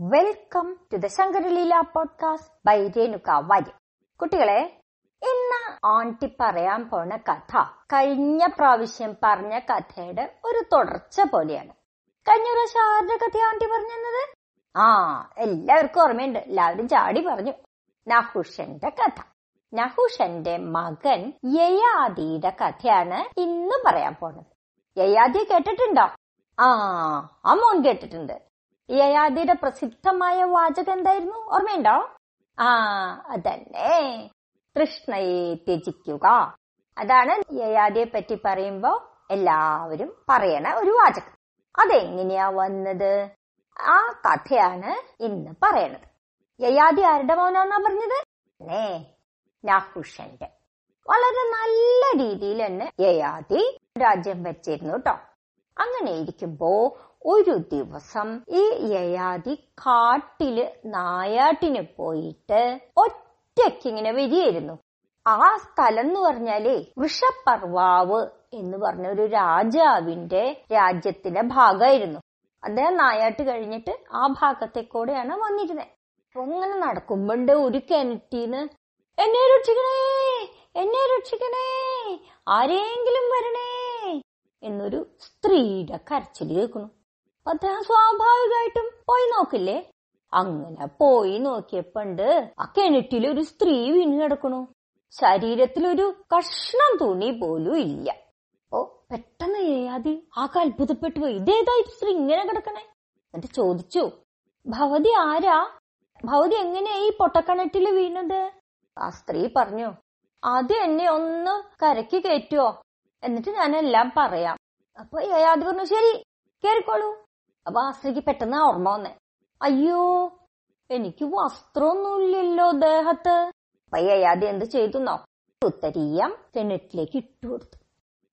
Welcome to the Shankaraleela podcast by Renuka Warrier കുട്ടികളെ ഇന്ന് ആണ്ടി പറയാൻ പോണ കഥ കഴിഞ്ഞ പ്രാവശ്യം പറഞ്ഞ കഥയുടെ ഒരു തുടർച്ച പോലെയാണ്. കഴിഞ്ഞ പ്രാവശ്യം ആരുടെ കഥ ആണ്ടി പറഞ്ഞത്? ആ എല്ലാവർക്കും ഓർമ്മയുണ്ട്. എല്ലാവരും ചാടി പറഞ്ഞു. നഹുഷന്റെ കഥ. നഹുഷന്റെ മകൻ യയാദിയുടെ കഥയാണ് ഇന്ന് പറയാൻ പോണത്. യയാദി കേട്ടിട്ടുണ്ടോ? ആ ആ മോൻ കേട്ടിട്ടുണ്ട്. യയാദിയുടെ പ്രസിദ്ധമായ വാചകം എന്തായിരുന്നു ഓർമ്മയുണ്ടോ? ആ അതന്നെ. കൃഷ്ണയെ ത്യജിക്കുക. അതാണ് യയാദിയെ പറ്റി പറയുമ്പോ എല്ലാവരും പറയണ ഒരു വാചകം. അതെങ്ങനെയാ വന്നത്? ആ കഥയാണ് ഇന്ന് പറയണത്. യയാദി ആരുടെ മോനാന്നാ പറഞ്ഞത്? നേ നാഹുഷന്റെ വളരെ നല്ല രീതിയിൽ തന്നെ യയാതി രാജ്യം വെച്ചിരുന്നു കേട്ടോ അങ്ങനെ ഇരിക്കുമ്പോ ഒരു ദിവസം ഈ യയാതി കാട്ടിൽ നായാട്ടിന് പോയിട്ട് ഒറ്റയ്ക്ക് ഇങ്ങനെ വരികയായിരുന്നു. ആ സ്ഥലം എന്ന് പറഞ്ഞാലേ വൃഷപ്പർവാവ് എന്ന് പറഞ്ഞ ഒരു രാജാവിന്റെ രാജ്യത്തിന്റെ ഭാഗമായിരുന്നു അദ്ദേഹം നായാട്ട് കഴിഞ്ഞിട്ട് ആ ഭാഗത്തെ കൂടെയാണ് വന്നിരുന്നത് അപ്പൊ അങ്ങനെ നടക്കുമ്പോണ്ട് ഒരു കിണറ്റീന്ന് എന്നെ രക്ഷിക്കണേ എന്നെ രക്ഷിക്കണേ ആരെങ്കിലും വരണേ എന്നൊരു സ്ത്രീയുടെ കരച്ചിൽ കേൾക്കുന്നു. അദ്ദേഹം സ്വാഭാവികമായിട്ടും പോയി നോക്കില്ലേ? അങ്ങനെ പോയി നോക്കിയപ്പോണ്ട് ആ കിണറ്റിൽ ഒരു സ്ത്രീ വീണ് കിടക്കണു ശരീരത്തിലൊരു കഷ്ണം തുണി പോലും ഇല്ല. ഓ പെട്ടെന്ന് ഏയാതി ആകെ അത്ഭുതപ്പെട്ടു പോയി. ഇതേതായിട്ട് സ്ത്രീ ഇങ്ങനെ കിടക്കണേ? എന്നിട്ട് ചോദിച്ചു ഭവതി ആരാ? ഭവതി എങ്ങനെയാ ഈ പൊട്ടക്കിണറ്റിൽ വീണത്? ആ സ്ത്രീ പറഞ്ഞു ആദ്യം എന്നെ ഒന്ന് കരക്ക് കയറ്റുവോ? എന്നിട്ട് ഞാൻ എല്ലാം പറയാം. അപ്പൊ ഏയാതി പറഞ്ഞു ശരി കേറിക്കോളൂ. അപ്പൊ ആ സ്ത്രീക്ക് പെട്ടെന്ന് ഓർമ്മ വന്നേ. അയ്യോ എനിക്ക് വസ്ത്രമൊന്നുമില്ലല്ലോ ദേഹത്ത്. അപ്പൊ യയാതി എന്ത് ചെയ്തുന്നോ? ഉത്തരീയം കിണറ്റിലേക്ക് ഇട്ടു കൊടുത്തു.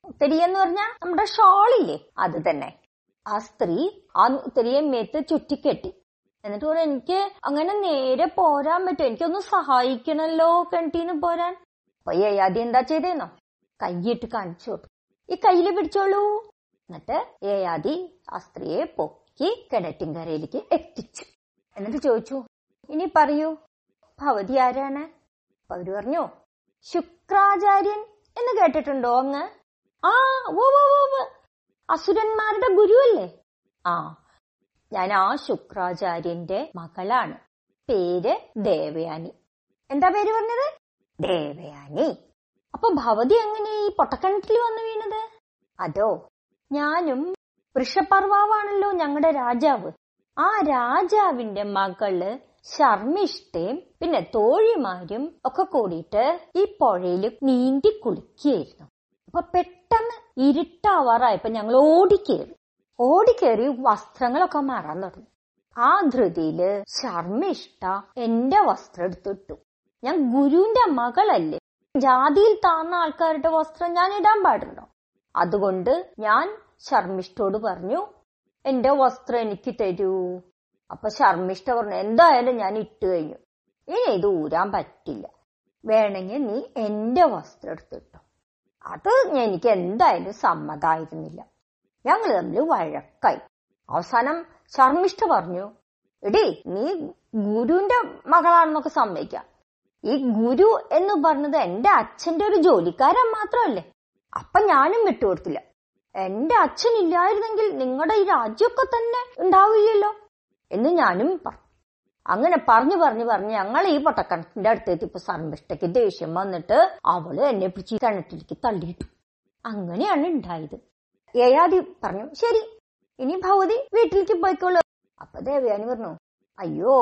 ഉത്തരീയം എന്ന് പറഞ്ഞാ നമ്മുടെ ഷോളില്ലേ? അത് തന്നെ. ആ സ്ത്രീ ആ ഉത്തരീയം മേത്ത് ചുറ്റിക്കെട്ടി. എന്നിട്ട് പറഞ്ഞു എനിക്ക് അങ്ങനെ നേരെ പോരാൻ പറ്റും എനിക്കൊന്ന് സഹായിക്കണല്ലോ കിണറ്റീന്ന് പോരാൻ. അപ്പൊ യയാതി എന്താ ചെയ്തേന്നോ? കൈയിട്ട് കാണിച്ചു കൊടുത്തു. ഈ കയ്യിൽ പിടിച്ചോളൂ. എന്നിട്ട് ഏയാദി ആ സ്ത്രീയെ പൊക്കി കിണറ്റിൻകരയിലേക്ക് എത്തിച്ചു. എന്നിട്ട് ചോദിച്ചു ഇനി പറയൂ ഭവതി ആരാണ്? അവർ പറഞ്ഞു ശുക്രാചാര്യൻ എന്ന് കേട്ടിട്ടുണ്ടോ അങ്ങ്? ആ ഓ അസുരന്മാരുടെ ഗുരുവല്ലേ? ആ ഞാൻ ആ ശുക്രാചാര്യന്റെ മകളാണ്. പേര് ദേവയാനി. എന്താ പേര് പറഞ്ഞത്? ദേവയാനി. അപ്പൊ ഭവതി എങ്ങനെ ഈ പൊട്ടക്കിണറ്റിൽ വന്നു വീണത്? അതോ ഞാനും വൃഷപർവാവാണല്ലോ ഞങ്ങളുടെ രാജാവ്. ആ രാജാവിന്റെ മകൾ ശർമ്മിഷ്ഠയും പിന്നെ തോഴിമാരും ഒക്കെ കൂടിയിട്ട് ഈ പുഴയിൽ നീന്തി കുളിക്കുകയായിരുന്നു അപ്പൊ പെട്ടെന്ന് ഇരുട്ടാവാറായപ്പോ ഞങ്ങൾ ഓടിക്കേറി. ഓടിക്കേറി വസ്ത്രങ്ങളൊക്കെ മാറാൻ തുടങ്ങി. ആ ധൃതിയിൽ ശർമ്മിഷ്ഠ എന്റെ വസ്ത്രം എടുത്തിട്ടു ഞാൻ ഗുരുവിന്റെ മകളല്ലേ? ജാതിയിൽ താന്ന ആൾക്കാരുടെ വസ്ത്രം ഞാൻ ഇടാൻ പാടുണ്ടോ? അതുകൊണ്ട് ഞാൻ ശർമ്മിഷ്ഠോട് പറഞ്ഞു എന്റെ വസ്ത്രം എനിക്ക് തരൂ. അപ്പൊ ശർമ്മിഷ്ഠ പറഞ്ഞു എന്തായാലും ഞാൻ ഇട്ട് കഴിഞ്ഞു. ഇനി ഇത് ഊരാൻ പറ്റില്ല. വേണമെങ്കിൽ നീ എന്റെ വസ്ത്രം എടുത്തിട്ടോ അത് എനിക്ക് എന്തായാലും സമ്മതായിരുന്നില്ല. ഞങ്ങൾ തമ്മിൽ വഴക്കായി. അവസാനം ശർമ്മിഷ്ഠ പറഞ്ഞു എടി നീ ഗുരുവിന്റെ മകളാണെന്നൊക്കെ സമ്മതിക്കാം. ഈ ഗുരു എന്ന് പറഞ്ഞത് എന്റെ അച്ഛന്റെ ഒരു ജോലിക്കാരൻ മാത്രമല്ലേ? അപ്പൊ ഞാനും വിട്ടുകൊടുത്തില്ല. എന്റെ അച്ഛൻ ഇല്ലായിരുന്നെങ്കിൽ നിങ്ങളുടെ ഈ രാജ്യമൊക്കെ തന്നെ ഉണ്ടാവില്ലല്ലോ എന്ന് ഞാനും പറഞ്ഞു അങ്ങനെ പറഞ്ഞു പറഞ്ഞു പറഞ്ഞ് ഞങ്ങൾ ഈ പൊട്ടക്കിണറ്റിന്റെ അടുത്തേക്ക് ഇപ്പൊ സർമിഷ്ടക്ക് ദേഷ്യം വന്നിട്ട് അവൾ എന്നെ പിടിച്ച് കിണറ്റിലേക്ക് തള്ളിയിട്ടു. അങ്ങനെയാണ് ഉണ്ടായത് ഏയാദി പറഞ്ഞു ശരി ഇനി ഭവതി വീട്ടിലേക്ക് പോയിക്കോളൂ. അപ്പൊ ദേവയാനി പറഞ്ഞു അയ്യോ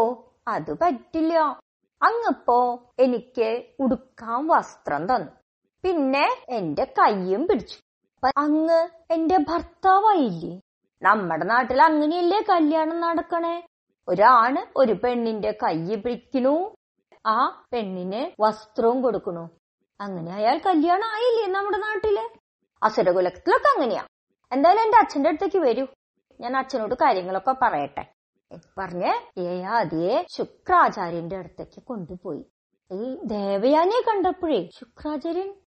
അത് പറ്റില്ല. അങ്ങപ്പോ എനിക്ക് ഉടുക്കാൻ വസ്ത്രം തന്നു. പിന്നെ എന്റെ കയ്യും പിടിച്ചു. അങ്ങ് എന്റെ ഭർത്താവായില്ലേ? നമ്മുടെ നാട്ടിൽ അങ്ങനെയല്ലേ കല്യാണം നടക്കണേ? ഒരാണ് ഒരു പെണ്ണിന്റെ കൈ പിടിക്കണു. ആ പെണ്ണിന് വസ്ത്രവും കൊടുക്കണു. അങ്ങനെ അയാൾ കല്യാണം ആയില്ലേ നമ്മുടെ നാട്ടിൽ? അസുരകുലത്തിലൊക്കെ അങ്ങനെയാ. എന്തായാലും എന്റെ അച്ഛന്റെ അടുത്തേക്ക് വരൂ. ഞാൻ അച്ഛനോട് കാര്യങ്ങളൊക്കെ പറയട്ടെ. പറഞ്ഞ് ഏയാദിയെ ശുക്രാചാര്യന്റെ അടുത്തേക്ക് കൊണ്ടുപോയി. ഈ ദേവയാനിയെ കണ്ടപ്പോഴേ ശുക്രാചാര്യൻ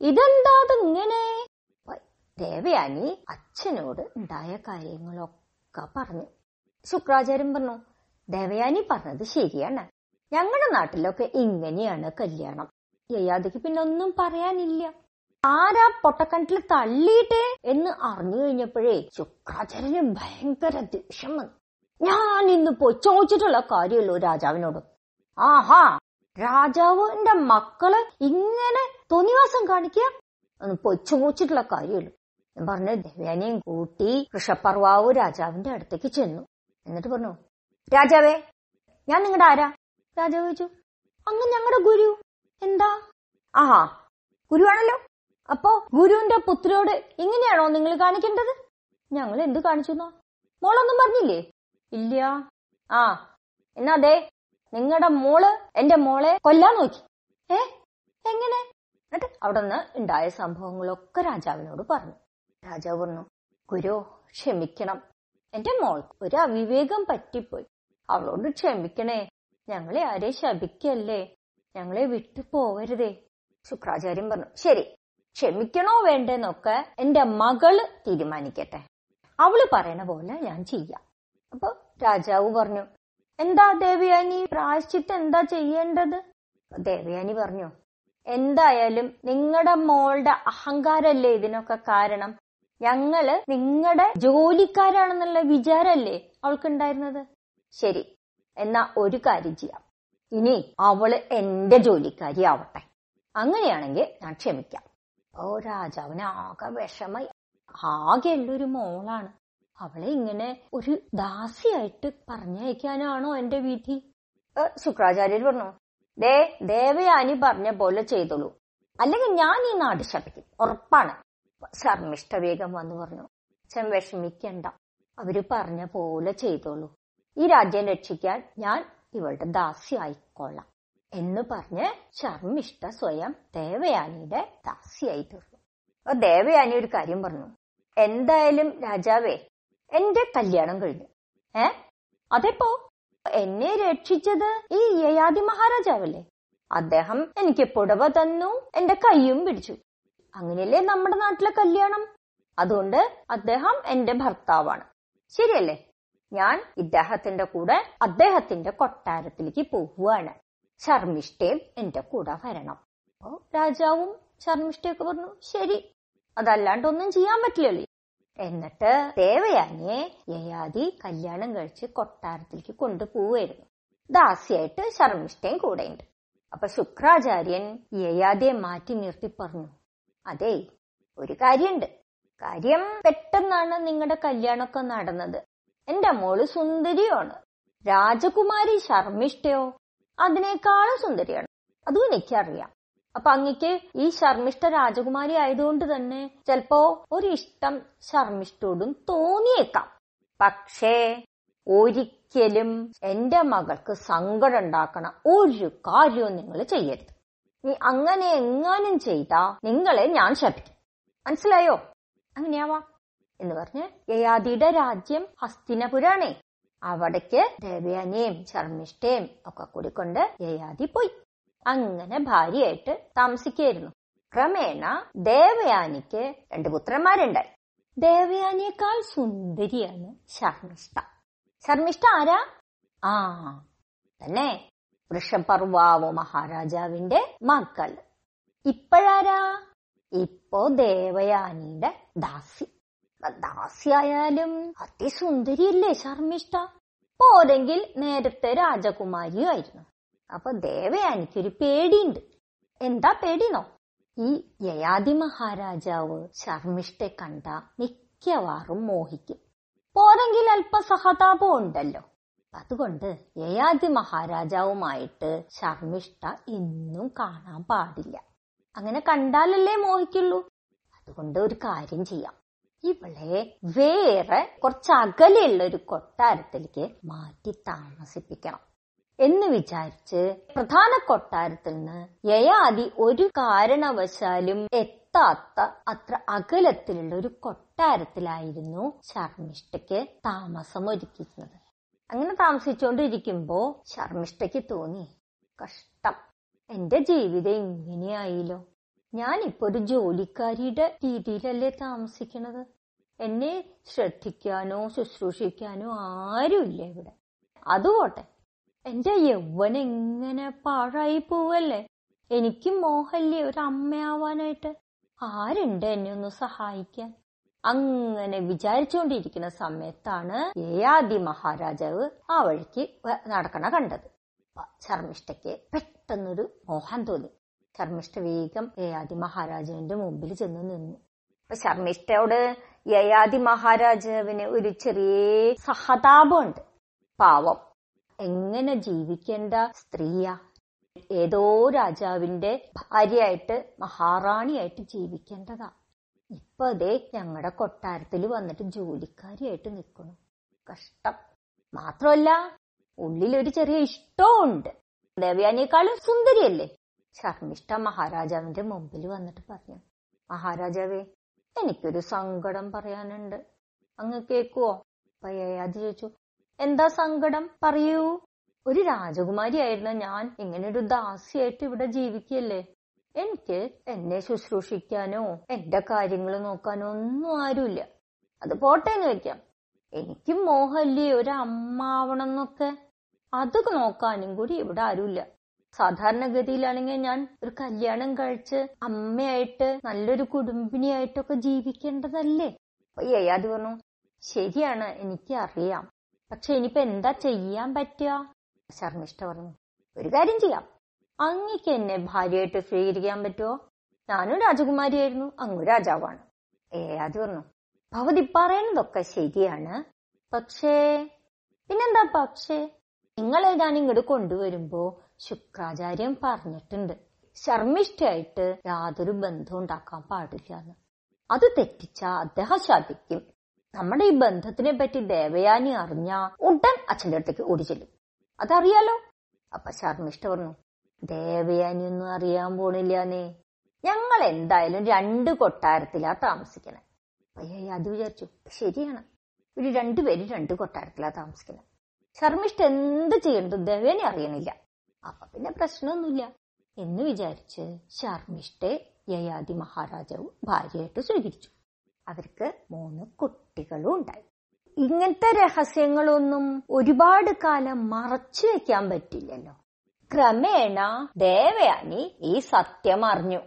ഇതെന്താ ഇങ്ങനെ ദേവയാനി അച്ഛനോട് ഉണ്ടായ കാര്യങ്ങളൊക്കെ പറഞ്ഞു. ശുക്രാചാര്യം പറഞ്ഞു ദേവയാനി പറഞ്ഞത് ശരിയാണ്. ഞങ്ങളുടെ നാട്ടിലൊക്കെ ഇങ്ങനെയാണ് കല്യാണം. യയാദിക്ക് പിന്നെ ഒന്നും പറയാനില്ല. ആരാ പൊട്ടക്കണ്ടിൽ തള്ളിയിട്ടേ? എന്ന് അറിഞ്ഞു കഴിഞ്ഞപ്പോഴേ ശുക്രാചാര്യന് ഭയങ്കര ദേഷ്യം വന്നു. ഞാൻ ഇന്ന് പോയി ചോദിച്ചിട്ടുള്ള കാര്യമല്ലോ രാജാവിനോട്. ആഹാ രാജാവിന്റെ മക്കൾ ഇങ്ങനെ തോന്നിവാസം കാണിക്കുക ചോദിച്ചിട്ടുള്ള കാര്യമല്ലോ ഞാൻ പറഞ്ഞു ദേവ്യാനിയും കൂട്ടി ഋഷപർവാവ് രാജാവിന്റെ അടുത്തേക്ക് ചെന്നു. എന്നിട്ട് പറഞ്ഞു രാജാവേ ഞാൻ നിങ്ങളുടെ ആരാ? രാജാവ് ചോദിച്ചു അങ്ങ് ഞങ്ങളുടെ ഗുരു. എന്താ? ആഹാ ഗുരുവാണല്ലോ. അപ്പോ ഗുരുവിന്റെ പുത്രിയോട് ഇങ്ങനെയാണോ നിങ്ങൾ കാണിക്കേണ്ടത്? ഞങ്ങൾ എന്ത് കാണിച്ചു മോളൊന്നും പറഞ്ഞില്ലേ? ഇല്ല. ആ എന്നാ അതെ നിങ്ങളുടെ മോൾ എന്റെ മോളെ കൊല്ലാൻ നോക്കി. ഏ? എങ്ങനെ? എന്നിട്ട് അവിടെ നിന്ന് ഉണ്ടായ സംഭവങ്ങളൊക്കെ രാജാവിനോട് പറഞ്ഞു. രാജാവ് പറഞ്ഞു ഗുരു ക്ഷമിക്കണം. എന്റെ മോൾക്ക് ഒരു അവിവേകം പറ്റിപ്പോയി. അവളോട് ക്ഷമിക്കണേ. ഞങ്ങളെ ആരെ ശപിക്കല്ലേ? ഞങ്ങളെ വിട്ടു പോവരുതേ. ശുക്രാചാര്യം പറഞ്ഞു ശരി ക്ഷമിക്കണോ വേണ്ടെന്നൊക്കെ എന്റെ മകൾ തീരുമാനിക്കട്ടെ. അവൾ പറയണ പോലെ ഞാൻ ചെയ്യാം. അപ്പൊ രാജാവ് പറഞ്ഞു എന്താ ദേവിയാനി? പ്രായശ്ചിത്തം എന്താ ചെയ്യേണ്ടത്? ദേവയാനി പറഞ്ഞു എന്തായാലും നിങ്ങളുടെ മോളുടെ അഹങ്കാരല്ലേ ഇതിനൊക്കെ കാരണം? ഞങ്ങൾ നിങ്ങളുടെ ജോലിക്കാരാണെന്നുള്ള വിചാരല്ലേ അവൾക്കുണ്ടായിരുന്നത്? ശരി എന്നാ ഒരു കാര്യം ചെയ്യാം. ഇനി അവൾ എന്റെ ജോലിക്കാരി ആവട്ടെ. അങ്ങനെയാണെങ്കിൽ ഞാൻ ക്ഷമിക്കാം. ഓ രാജാവിന് ആകെ വിഷമായി ആകെയുള്ളൊരു മോളാണ്. അവളെ ഇങ്ങനെ ഒരു ദാസിയായിട്ട് പറഞ്ഞയക്കാനാണോ എന്റെ വിധി? ശുക്രാചാര്യർ പറഞ്ഞു ദേ ദേവയാനി പറഞ്ഞ പോലെ ചെയ്തോളൂ. അല്ലെങ്കിൽ ഞാൻ ഈ നാട് ശപിക്കും. ഉറപ്പാണ്. ശർമ്മിഷ്ഠ വേഗം വന്നു പറഞ്ഞു അച്ഛൻ വിഷമിക്കണ്ട. അവർ പറഞ്ഞ പോലെ ചെയ്തോളൂ. ഈ രാജ്യം രക്ഷിക്കാൻ ഞാൻ ഇവളുടെ ദാസി ആയിക്കൊള്ളാം എന്ന് പറഞ്ഞ് ശർമ്മിഷ്ഠ സ്വയം ദേവയാനിയുടെ ദാസിയായി തീർന്നു. ദേവയാനി ഒരു കാര്യം പറഞ്ഞു എന്തായാലും രാജാവേ എന്റെ കല്യാണം കഴിഞ്ഞു. ഏ? അതെപ്പോ? എന്നെ രക്ഷിച്ചത് ഈ യയാദി മഹാരാജാവല്ലേ? അദ്ദേഹം എനിക്ക് പുടവ തന്നു എന്റെ കൈയും പിടിച്ചു. അങ്ങനെയല്ലേ നമ്മുടെ നാട്ടിലെ കല്യാണം? അതുകൊണ്ട് അദ്ദേഹം എന്റെ ഭർത്താവാണ്. ശരിയല്ലേ? ഞാൻ ഇദ്ദേഹത്തിന്റെ കൂടെ അദ്ദേഹത്തിന്റെ കൊട്ടാരത്തിലേക്ക് പോവുകയാണ്. ശർമ്മിഷ്ഠയും എന്റെ കൂടെ വരണം. അപ്പോ രാജാവും ശർമ്മിഷ്ഠയൊക്കെ പറഞ്ഞു ശരി. അതല്ലാണ്ടൊന്നും ചെയ്യാൻ പറ്റില്ലല്ലോ എന്നിട്ട് ദേവയാനിയെ യയാതി കല്യാണം കഴിച്ച് കൊട്ടാരത്തിലേക്ക് കൊണ്ടുപോവായിരുന്നു ദാസിയായിട്ട് ശർമ്മിഷ്ഠയും കൂടെയുണ്ട്. അപ്പൊ ശുക്രാചാര്യൻ യയാതിയെ മാറ്റി നിർത്തി പറഞ്ഞു അതെ ഒരു കാര്യമുണ്ട്. കാര്യം പെട്ടെന്നാണ് നിങ്ങളുടെ കല്യാണമൊക്കെ നടന്നത്. എന്റെ മോൾ സുന്ദരിയാണ്. രാജകുമാരി ശർമ്മിഷ്ഠയോ? അതിനേക്കാളും സുന്ദരിയാണ്. അതും എനിക്കറിയാം. അപ്പൊ അങ്ങക്ക് ഈ ശർമ്മിഷ്ഠ രാജകുമാരി ആയതുകൊണ്ട് തന്നെ ചിലപ്പോ ഇഷ്ടം ശർമ്മിഷ്ഠോടും തോന്നിയേക്കാം. പക്ഷേ ഒരിക്കലും എന്റെ മകൾക്ക് സങ്കടം ഉണ്ടാക്കണ ഒരു കാര്യവും നിങ്ങൾ ചെയ്യരുത്. നീ അങ്ങനെ എങ്ങാനും ചെയ്താ നിങ്ങളെ ഞാൻ ശപിക്കും. മനസ്സിലായോ? അങ്ങനെയാവാ. എന്ന് പറഞ്ഞ് യയാദിയുടെ രാജ്യം ഹസ്തിനപുരാണേ. അവിടേക്ക് ദേവയാനിയും ശർമ്മിഷ്ഠയും ഒക്കെ കൂടി കൊണ്ട് യയാതി പോയി. അങ്ങനെ ഭാര്യയായിട്ട് താമസിക്കുകയായിരുന്നു. ക്രമേണ ദേവയാനിക്ക് രണ്ട് പുത്രന്മാരുണ്ടായി. ദേവയാനിയേക്കാൾ സുന്ദരിയാണ് ശർമ്മിഷ്ഠ. ശർമ്മിഷ്ഠ ആരാ? ആ തന്നെ. വൃഷപർവാവ് മഹാരാജാവിന്റെ മക്കൾ ഇപ്പോഴാരാ? ഇപ്പോ ദേവയാനിയുടെ ദാസി. ദാസിയായാലും അതിസുന്ദരിയല്ലേ ശർമ്മിഷ്ഠ? പോരെങ്കിൽ നേരത്തെ രാജകുമാരിയും ആയിരുന്നു. അപ്പൊ ദേവയാനിക്കൊരു പേടിയുണ്ട്. എന്താ പേടിനോ ഈ യയാദി മഹാരാജാവ് ശർമ്മിഷ്ഠെ കണ്ട മിക്കവാറും മോഹിക്കും. പോരെങ്കിൽ അല്പ സഹതാപം ഉണ്ടല്ലോ. അതുകൊണ്ട് യയാദി മഹാരാജാവുമായിട്ട് ശർമ്മിഷ്ഠ എന്നും കാണാൻ പാടില്ല. അങ്ങനെ കണ്ടാലല്ലേ മോഹിക്കുള്ളൂ. അതുകൊണ്ട് ഒരു കാര്യം ചെയ്യാം. ഇവളെ വേറെ കുറച്ച് അകലെയുള്ള ഒരു കൊട്ടാരത്തിലേക്ക് മാറ്റി താമസിപ്പിക്കണം. എന്ന് വിചാരിച്ച് പ്രധാന കൊട്ടാരത്തിൽ നിന്ന് യയാതി ഒരു കാരണവശാലും എത്താത്ത അത്ര അകലത്തിലുള്ള ഒരു കൊട്ടാരത്തിലായിരുന്നു ശർമ്മിഷ്ഠയ്ക്ക് താമസം ഒരുക്കിയിരുന്നത്. അങ്ങനെ താമസിച്ചുകൊണ്ടിരിക്കുമ്പോ ശർമ്മിഷ്ഠയ്ക്ക് തോന്നി കഷ്ടം. എന്റെ ജീവിതം ഇങ്ങനെയായില്ലോ. ഞാനിപ്പോ ഒരു ജോലിക്കാരിയുടെ രീതിയിലല്ലേ താമസിക്കണത്? എന്നെ ശ്രദ്ധിക്കാനോ ശുശ്രൂഷിക്കാനോ ആരുമില്ല ഇവിടെ. അതുപോട്ടെ. എന്റെ യൗവൻ എങ്ങനെ പാഴായി പോവല്ലേ എനിക്കും മോഹല്ലേ ഒരു അമ്മയാവാനായിട്ട് ആരുണ്ട് എന്നെ ഒന്ന് സഹായിക്കാൻ? അങ്ങനെ വിചാരിച്ചുകൊണ്ടിരിക്കുന്ന സമയത്താണ് യയാതി മഹാരാജാവ് ആ വഴിക്ക് നടക്കണ കണ്ടത്. ശർമ്മിഷ്ഠയ്ക്ക് പെട്ടെന്നൊരു മോഹം തോന്നി. ശർമ്മിഷ്ഠ വേഗം യയാതി മഹാരാജാവിന്റെ മുമ്പിൽ ചെന്ന് നിന്നു. അപ്പൊ ശർമ്മിഷ്ഠയോട് യയാതി മഹാരാജാവിന് ഒരു ചെറിയ സഹതാപമുണ്ട്. പാവം എങ്ങനെ ജീവിക്കേണ്ട സ്ത്രീയാ? ഏതോ രാജാവിന്റെ ഭാര്യയായിട്ട് മഹാറാണിയായിട്ട് ജീവിക്കേണ്ടതാ. ഇപ്പൊ അതേ ഞങ്ങളുടെ കൊട്ടാരത്തിൽ വന്നിട്ട് ജോലിക്കാരിയായിട്ട് നിൽക്കുന്നു കഷ്ടം. മാത്രമല്ല ഉള്ളിലൊരു ചെറിയ ഇഷ്ടമുണ്ട് ദേവയാനിയെക്കാളും സുന്ദരിയല്ലേ? ശർമ്മിഷ്ഠ മഹാരാജാവിന്റെ മുമ്പിൽ വന്നിട്ട് പറഞ്ഞു മഹാരാജാവേ എനിക്കൊരു സങ്കടം പറയാനുണ്ട്. അങ്ങ് കേക്കുവോ അപ്പൊ യയാതി ചോദിച്ചു എന്താ സങ്കടം? പറയൂ. ഒരു രാജകുമാരിയായിരുന്ന ഞാൻ ഇങ്ങനെ ഒരു ദാസിയായിട്ട് ഇവിടെ ജീവിക്കല്ലേ? എനിക്ക് എന്നെ ശുശ്രൂഷിക്കാനോ എന്റെ കാര്യങ്ങൾ നോക്കാനോ ഒന്നും ആരുമില്ല. അത് പോട്ടെ എന്ന് വെക്കാം എനിക്കും മോഹല്ലേ ഒരു അമ്മാവണം എന്നൊക്കെ. അത് നോക്കാനും കൂടി ഇവിടെ ആരുമില്ല. സാധാരണഗതിയിലാണെങ്കിൽ ഞാൻ ഒരു കല്യാണം കഴിച്ച് അമ്മയായിട്ട് നല്ലൊരു കുടുംബിനിയായിട്ടൊക്കെ ജീവിക്കേണ്ടതല്ലേ? അപ്പൊ യയാതി പറഞ്ഞു. ശരിയാണ് എനിക്ക് അറിയാം പക്ഷെ ഇനിയിപ്പോ എന്താ ചെയ്യാൻ പറ്റുക? ശർമ്മിഷ്ഠ പറഞ്ഞു ഒരു കാര്യം ചെയ്യാം. അങ്ങക്ക് എന്നെ ഭാര്യയായിട്ട് സ്വീകരിക്കാൻ പറ്റുമോ ഞാനും രാജകുമാരിയായിരുന്നു അങ്ങ് രാജാവാണ്. ഏ അത് പറഞ്ഞു. ഭവതി പറയുന്നതൊക്കെ ശരിയാണ്. പക്ഷേ പിന്നെന്താ പക്ഷേ? നിങ്ങൾ ഏതാണ് ഇങ്ങോട്ട് കൊണ്ടുവരുമ്പോ? ശുക്രാചാര്യം പറഞ്ഞിട്ടുണ്ട്. ശർമ്മിഷ്ഠയായിട്ട് യാതൊരു ബന്ധവും ഉണ്ടാക്കാൻ പാടില്ല എന്ന്. അത് തെറ്റിച്ച അദ്ദേഹം ശാപിക്കും നമ്മുടെ ഈ ബന്ധത്തിനെ പറ്റി ദേവയാനി അറിഞ്ഞ ഉടൻ അച്ഛന്റെ അടുത്തേക്ക് ഓടി ചെല്ലും. അതറിയാലോ? അപ്പൊ ശർമ്മിഷ്ഠ പറഞ്ഞു ദേവയാനി ഒന്നും അറിയാൻ പോണില്ലാന്നേ. ഞങ്ങൾ എന്തായാലും രണ്ട് കൊട്ടാരത്തിലാ താമസിക്കണേ. അയ്യേ അത് വിചാരിച്ചു. ശരിയാണ്. ഇവർ രണ്ടുപേരും രണ്ട് കൊട്ടാരത്തിലാ താമസിക്കണേ. ശർമ്മിഷ്ഠ എന്ത് ചെയ്യണ്ടത് ദേവേനെ അറിയണില്ല. അപ്പൊ പിന്നെ പ്രശ്നമൊന്നുമില്ല. എന്ന് വിചാരിച്ച് ശർമ്മിഷ്ടെ യയാദി മഹാരാജാവും ഭാര്യയായിട്ട് സ്വീകരിച്ചു. അവർക്ക് മൂന്ന് കുട്ടികളും ഉണ്ടായി ഇങ്ങനത്തെ രഹസ്യങ്ങളൊന്നും ഒരുപാട് കാലം മറച്ചു വെക്കാൻ പറ്റില്ലല്ലോ. ക്രമേണ ദേവയാനി ഈ സത്യം അറിഞ്ഞു.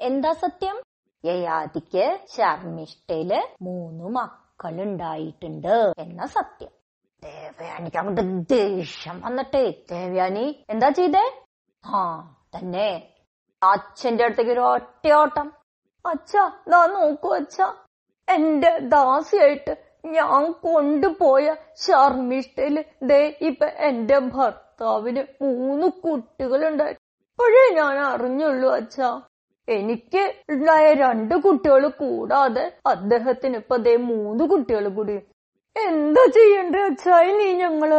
എന്താ സത്യം? യയാതിക്ക് ശർമ്മിഷ്ഠയിൽ മൂന്ന് മക്കളുണ്ടായിട്ടുണ്ട് എന്ന സത്യം. ദേവയാനിക്ക് അങ്ങോട്ട് ദേഷ്യം വന്നിട്ടേ. ദേവയാനി എന്താ ചെയ്തേ? ആ തന്നെ. അച്ഛന്റെ അടുത്തേക്ക് ഒരു ഒറ്റയോട്ടം. അച്ഛ നോക്കൂ അച്ഛ. എന്റെ ദാസിയായിട്ട് ഞാൻ കൊണ്ടുപോയ ശർമ്മിഷ്ഠയിൽ ദേ ഇപ്പൊ എന്റെ ഭർത്താവിന് മൂന്ന് കുട്ടികളുണ്ടായി ഇപ്പോഴേ ഞാൻ അറിഞ്ഞുള്ളൂ അച്ഛ. എനിക്ക് ഉണ്ടായ രണ്ട് കുട്ടികൾ കൂടാതെ അദ്ദേഹത്തിന് ഇപ്പൊ ദേ മൂന്ന് കുട്ടികൾ കൂടി. എന്താ ചെയ്യണ്ടേ അച്ഛാ നീ ഞങ്ങൾ?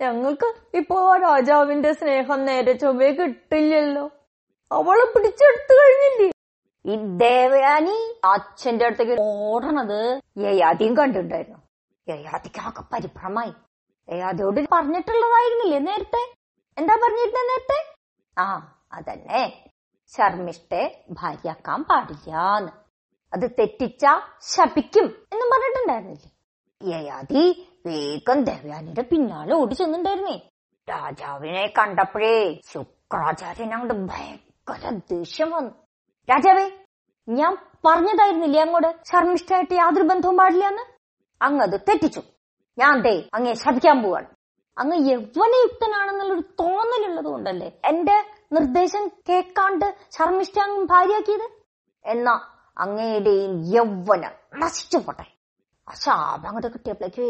ഞങ്ങൾക്ക് ഇപ്പോ രാജാവിന്റെ സ്നേഹം നേരെ ചൊവ്വേ കിട്ടില്ലല്ലോ. അവളെ പിടിച്ചെടുത്തു കഴിഞ്ഞില്ലേ? ഈ ദേവയാനി അച്ഛന്റെ അടുത്തേക്ക് ഓടണത് യയാതിയും കണ്ടിട്ടുണ്ടായിരുന്നു. യയാതിക്ക് ആകെ പരിഭ്രമായി. യയാതിയോട് പറഞ്ഞിട്ടുള്ളതായിരുന്നില്ലേ നേരത്തെ? എന്താ പറഞ്ഞിരുന്ന നേരത്തെ? ആ അതന്നെ. ശർമ്മിഷ്ടെ ഭാര്യയാക്കാൻ പാടില്ലാന്ന്. അത് തെറ്റിച്ച ശപിക്കും എന്നും പറഞ്ഞിട്ടുണ്ടായിരുന്നില്ലേ? യയാതി വേഗം ദേവയാനിയുടെ പിന്നാലെ ഓടി ചെന്നിട്ടുണ്ടായിരുന്നേ. രാജാവിനെ കണ്ടപ്പോഴേ ശുക്രാചാര്യൻ ഭയങ്കര ദേഷ്യം വന്നു. രാജാവേ ഞാൻ പറഞ്ഞതായിരുന്നില്ലേ അങ്ങോട്ട് ശർമ്മിഷ്ഠായിട്ട് യാതൊരു ബന്ധവും പാടില്ല എന്ന്? അങ്ങ് അത് തെറ്റിച്ചു. ഞാൻ ദേ അങ്ങേ ശപിക്കാൻ പോവാണ്. അങ്ങ് യൗവനയുക്തനാണെന്നുള്ളൊരു തോന്നലുള്ളത് കൊണ്ടല്ലേ എന്റെ നിർദ്ദേശം കേൾക്കാണ്ട് ശർമ്മിഷ്ഠ അങ്ങ് ഭാര്യയാക്കിയത്? എന്നാ അങ്ങയുടെയും യൗവനം നശിച്ചു പോട്ടെ. ശാപം അങ്ങോട്ട് കിട്ടിയപ്പോഴേക്ക്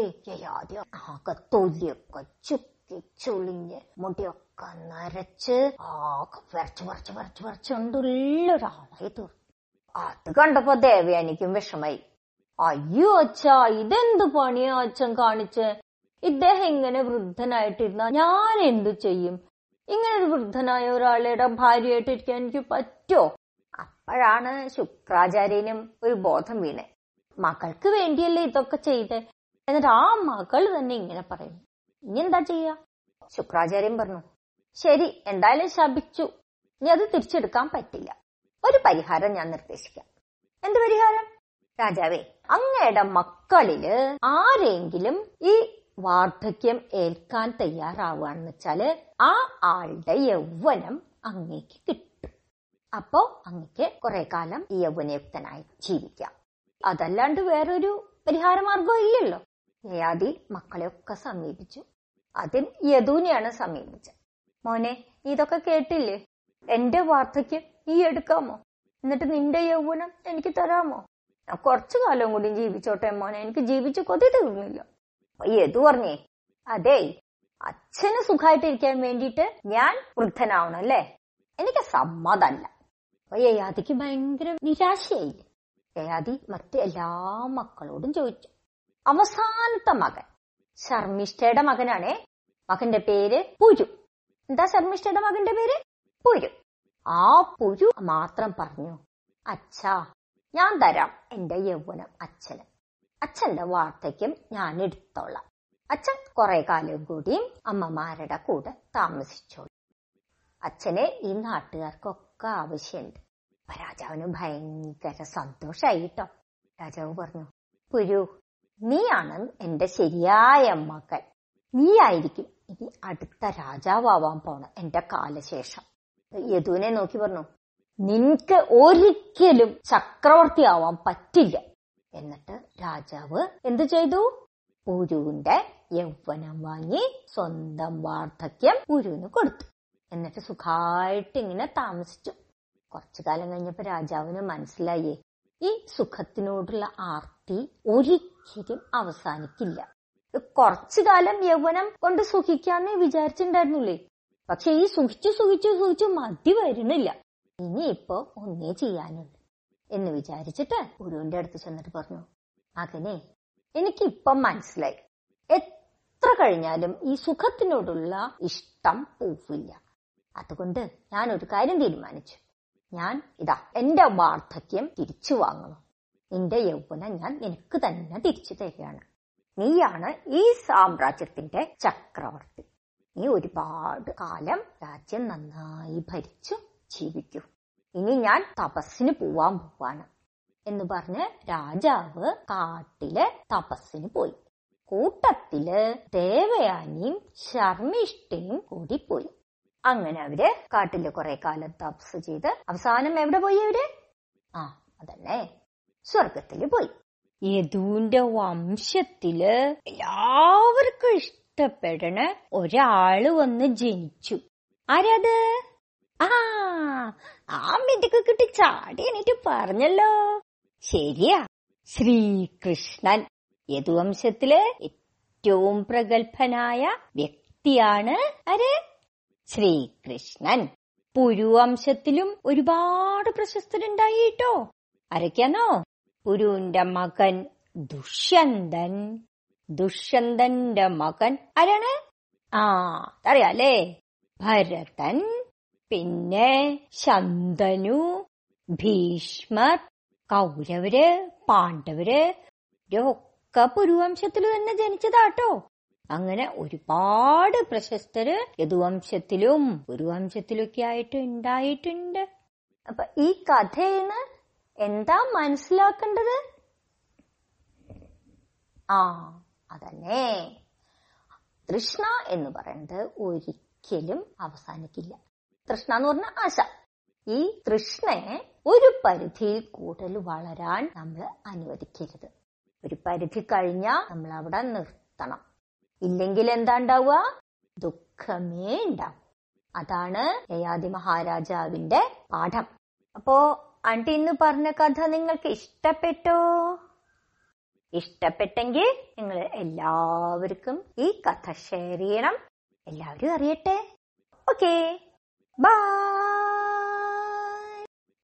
ആദ്യം ആകെ തൊലിയൊക്കെ ചുക്കി ചുളിഞ്ഞ് മുടിയൊക്കെ നരച്ച് ആകെ വരച്ച് വരച്ച് വരച്ച് വരച്ചുകൊണ്ടുള്ളൊരാളായി തീർന്നു. അത് കണ്ടപ്പോ ദേവയാനിക്കും വിഷമായി. അയ്യോ അച്ഛാ ഇതെന്ത് പണിയാ അച്ഛൻ കാണിച്ച്? ഇദ്ദേഹം ഇങ്ങനെ വൃദ്ധനായിട്ടിരുന്ന ഞാൻ എന്തു ചെയ്യും? ഇങ്ങനെ ഒരു വൃദ്ധനായ ഒരാളുടെ ഭാര്യയായിട്ട് ഇരിക്കാൻ എനിക്ക് പറ്റോ? അപ്പോഴാണ് ശുക്രാചാര്യനും ഒരു ബോധം വീണേ. മകൾക്ക് വേണ്ടിയല്ലേ ഇതൊക്കെ ചെയ്തേ? എന്നിട്ട് ആ മകൾ തന്നെ ഇങ്ങനെ പറയുന്നു. ഇനി എന്താ ചെയ്യാ? ശുക്രാചാര്യൻ പറഞ്ഞു. ശരി എന്തായാലും ശപിച്ചു. ഇനി അത് തിരിച്ചെടുക്കാൻ പറ്റില്ല. ഒരു പരിഹാരം ഞാൻ നിർദ്ദേശിക്കാം. എന്ത് പരിഹാരം? രാജാവേ അങ്ങയുടെ മക്കളിൽ ആരെങ്കിലും ഈ വാർദ്ധക്യം ഏൽക്കാൻ തയ്യാറാവുകയാണെന്ന് വെച്ചാൽ ആ ആളുടെ യൗവനം അങ്ങേക്ക് കിട്ടും. അപ്പോ അങ്ങക്ക് കുറെ കാലം ഈ യൗവനയുക്തനായി ജീവിക്കാം. അതല്ലാണ്ട് വേറൊരു പരിഹാരമാർഗം ഇല്ലല്ലോ. യയാതി മക്കളെയൊക്കെ സമീപിച്ചു. അതിൽ യദുവിനെയാണ് സമീപിച്ചത്. മോനെ ഇതൊക്കെ കേട്ടില്ലേ? എന്റെ വാർദ്ധക്യം നീ എടുക്കാമോ? എന്നിട്ട് നിന്റെ യൗവനം എനിക്ക് തരാമോ? ഞാൻ കുറച്ചു കാലം കൂടി ജീവിച്ചോട്ടെ മോനെ എനിക്ക് ജീവിച്ചു കൊതി തീർന്നില്ല. ഏതു പറഞ്ഞേ? അതേ അച്ഛന് സുഖമായിട്ടിരിക്കാൻ വേണ്ടിയിട്ട് ഞാൻ വൃദ്ധനാവണം അല്ലേ? എനിക്ക് സമ്മതല്ല അപ്പൊ യയാതിക്ക് ഭയങ്കര നിരാശയായി യയാദി മറ്റ് എല്ലാ മക്കളോടും ചോദിച്ചു. അവസാനത്തെ മകൻ ശർമ്മിഷ്ഠയുടെ മകനാണേ. മകന്റെ പേര് പുരു എന്താ ശർമ്മിഷ്ഠയുടെ മകന്റെ പേര്? പുരു. ആ പുരു മാത്രം പറഞ്ഞു. അച്ഛാ ഞാൻ തരാം എന്റെ യൗവനം അച്ഛന്. അച്ഛന്റെ വാർത്തയ്ക്കും ഞാൻ എടുത്തോളാം. അച്ഛൻ കുറെ കാലം കൂടിയും അമ്മമാരുടെ കൂടെ താമസിച്ചോളൂ. അച്ഛനെ ഈ നാട്ടുകാർക്കൊക്കെ ആവശ്യമുണ്ട്. രാജാവിന് ഭയങ്കര സന്തോഷായിട്ടോ? രാജാവ് പറഞ്ഞു പുരു നീയാണ് എന്റെ ശരിയായ മകൻ. നീയായിരിക്കും ഇനി അടുത്ത രാജാവാൻ പോണ എന്റെ കാലശേഷം. യദുവിനെ നോക്കി പറഞ്ഞു നിനക്ക് ഒരിക്കലും ചക്രവർത്തി ആവാൻ പറ്റില്ല. എന്നിട്ട് രാജാവ് എന്തു ചെയ്തു? ഗുരുവിന്റെ യൗവനം വാങ്ങി സ്വന്തം വാർദ്ധക്യം ഗുരുവിന് കൊടുത്തു. എന്നിട്ട് സുഖമായിട്ട് ഇങ്ങനെ താമസിച്ചു. കുറച്ചു കാലം കഴിഞ്ഞപ്പോ രാജാവിന് മനസ്സിലായേ ഈ സുഖത്തിനോടുള്ള ആർത്തി ഒരിക്കലും അവസാനിക്കില്ല. കുറച്ചു കാലം യൗവനം കൊണ്ട് സുഖിക്കാന്ന് വിചാരിച്ചിട്ടുണ്ടായിരുന്നുള്ളേ. പക്ഷെ ഈ സുഖിച്ചു സുഖിച്ചു സുഖിച്ചു മതി വരുന്നില്ല. ഇനിയിപ്പോ ഒന്നേ ചെയ്യാനുണ്ട് എന്ന് വിചാരിച്ചിട്ട് ഗുരുവിന്റെ അടുത്ത് ചെന്നിട്ട് പറഞ്ഞു മകനെ എനിക്കിപ്പം മനസ്സിലായി. എത്ര കഴിഞ്ഞാലും ഈ സുഖത്തിനോടുള്ള ഇഷ്ടം പോവില്ല. അതുകൊണ്ട് ഞാൻ ഒരു കാര്യം തീരുമാനിച്ചു. ഞാൻ ഇതാ എന്റെ വാർദ്ധക്യം തിരിച്ചു വാങ്ങണം. നിന്റെ യൗവനം ഞാൻ എനിക്ക് തന്നെ തിരിച്ചു തരികയാണ്. നീയാണ് ഈ സാമ്രാജ്യത്തിന്റെ ചക്രവർത്തി. നീ ഒരുപാട് കാലം രാജ്യം നന്നായി ഭരിച്ചു ജീവിക്കൂ. ഇനി ഞാൻ തപസ്സിന് പോവാൻ പോവാണ് എന്ന് പറഞ്ഞ് രാജാവ് കാട്ടിലെ തപസ്സിന് പോയി. കൂട്ടത്തിൽ ദേവയാനിയും ശർമ്മിഷ്ഠയും കൂടി പോയി. അങ്ങനെ അവർ കാട്ടിൽ കുറെ കാലം തപസ് ചെയ്ത് അവസാനം എവിടെ പോയി അവർ? ആ അതന്നെ. സ്വർഗത്തിൽ പോയി. യദുവിന്റെ വംശത്തിൽ എല്ലാവർക്കും ഇഷ്ടപ്പെടണ ഒരാൾ വന്ന് ജനിച്ചു. ആരത്? ആ ആ മിടുക്ക് കിട്ടി ചാടി എന്നിട്ട് പറഞ്ഞല്ലോ. ശരിയാ. ശ്രീകൃഷ്ണൻ യദുവംശത്തിലെ ഏറ്റവും പ്രഗത്ഭനായ വ്യക്തിയാണ് അരെ ശ്രീകൃഷ്ണൻ. പുരുവംശത്തിലും ഒരുപാട് പ്രശസ്തരുണ്ടായിട്ടോ ആരൊക്കെയാണോ പുരുവിന്റെ മകൻ ദുഷ്യന്തൻ. ദുഷ്യന്തന്റെ മകൻ ആരാണ്? ആ അറിയാലേ ഭരതൻ പിന്നെ ശന്തനു ഭീഷ്മർ കൗരവര് പാണ്ഡവര് ഇവരൊക്കെ പുരുവംശത്തിൽ തന്നെ ജനിച്ചതാട്ടോ. അങ്ങനെ ഒരുപാട് പ്രശസ്തര് യദുവംശത്തിലും പുരുവംശത്തിലൊക്കെ ആയിട്ട് ഉണ്ടായിട്ടുണ്ട്. അപ്പൊ ഈ കഥയിന്ന് എന്താ മനസ്സിലാക്കേണ്ടത്? ആ അതന്നെ. തൃഷ്ണ എന്ന് പറയുന്നത് ഒരിക്കലും അവസാനിക്കില്ല. തൃഷ്ണ എന്ന് പറഞ്ഞ ആശ. ഈ തൃഷ്ണയെ ഒരു പരിധിയിൽ കൂടുതൽ വളരാൻ നമ്മൾ അനുവദിക്കരുത്. ഒരു പരിധി കഴിഞ്ഞാൽ നമ്മൾ അവിടെ നിർത്തണം. ഇല്ലെങ്കിൽ എന്താ ഉണ്ടാവുക? ദുഃഖമേ ഉണ്ടാവും. അതാണ് യയാതി മഹാരാജാവിന്റെ പാഠം. അപ്പോ ആന്റി ഇന്ന് പറഞ്ഞ കഥ നിങ്ങൾക്ക് ഇഷ്ടപ്പെട്ടോ? ഇഷ്ടപ്പെട്ടെങ്കിൽ നിങ്ങൾ എല്ലാവർക്കും ഈ കഥ ഷെയർ ചെയ്യണം. എല്ലാവരും അറിയട്ടെ. Okay bye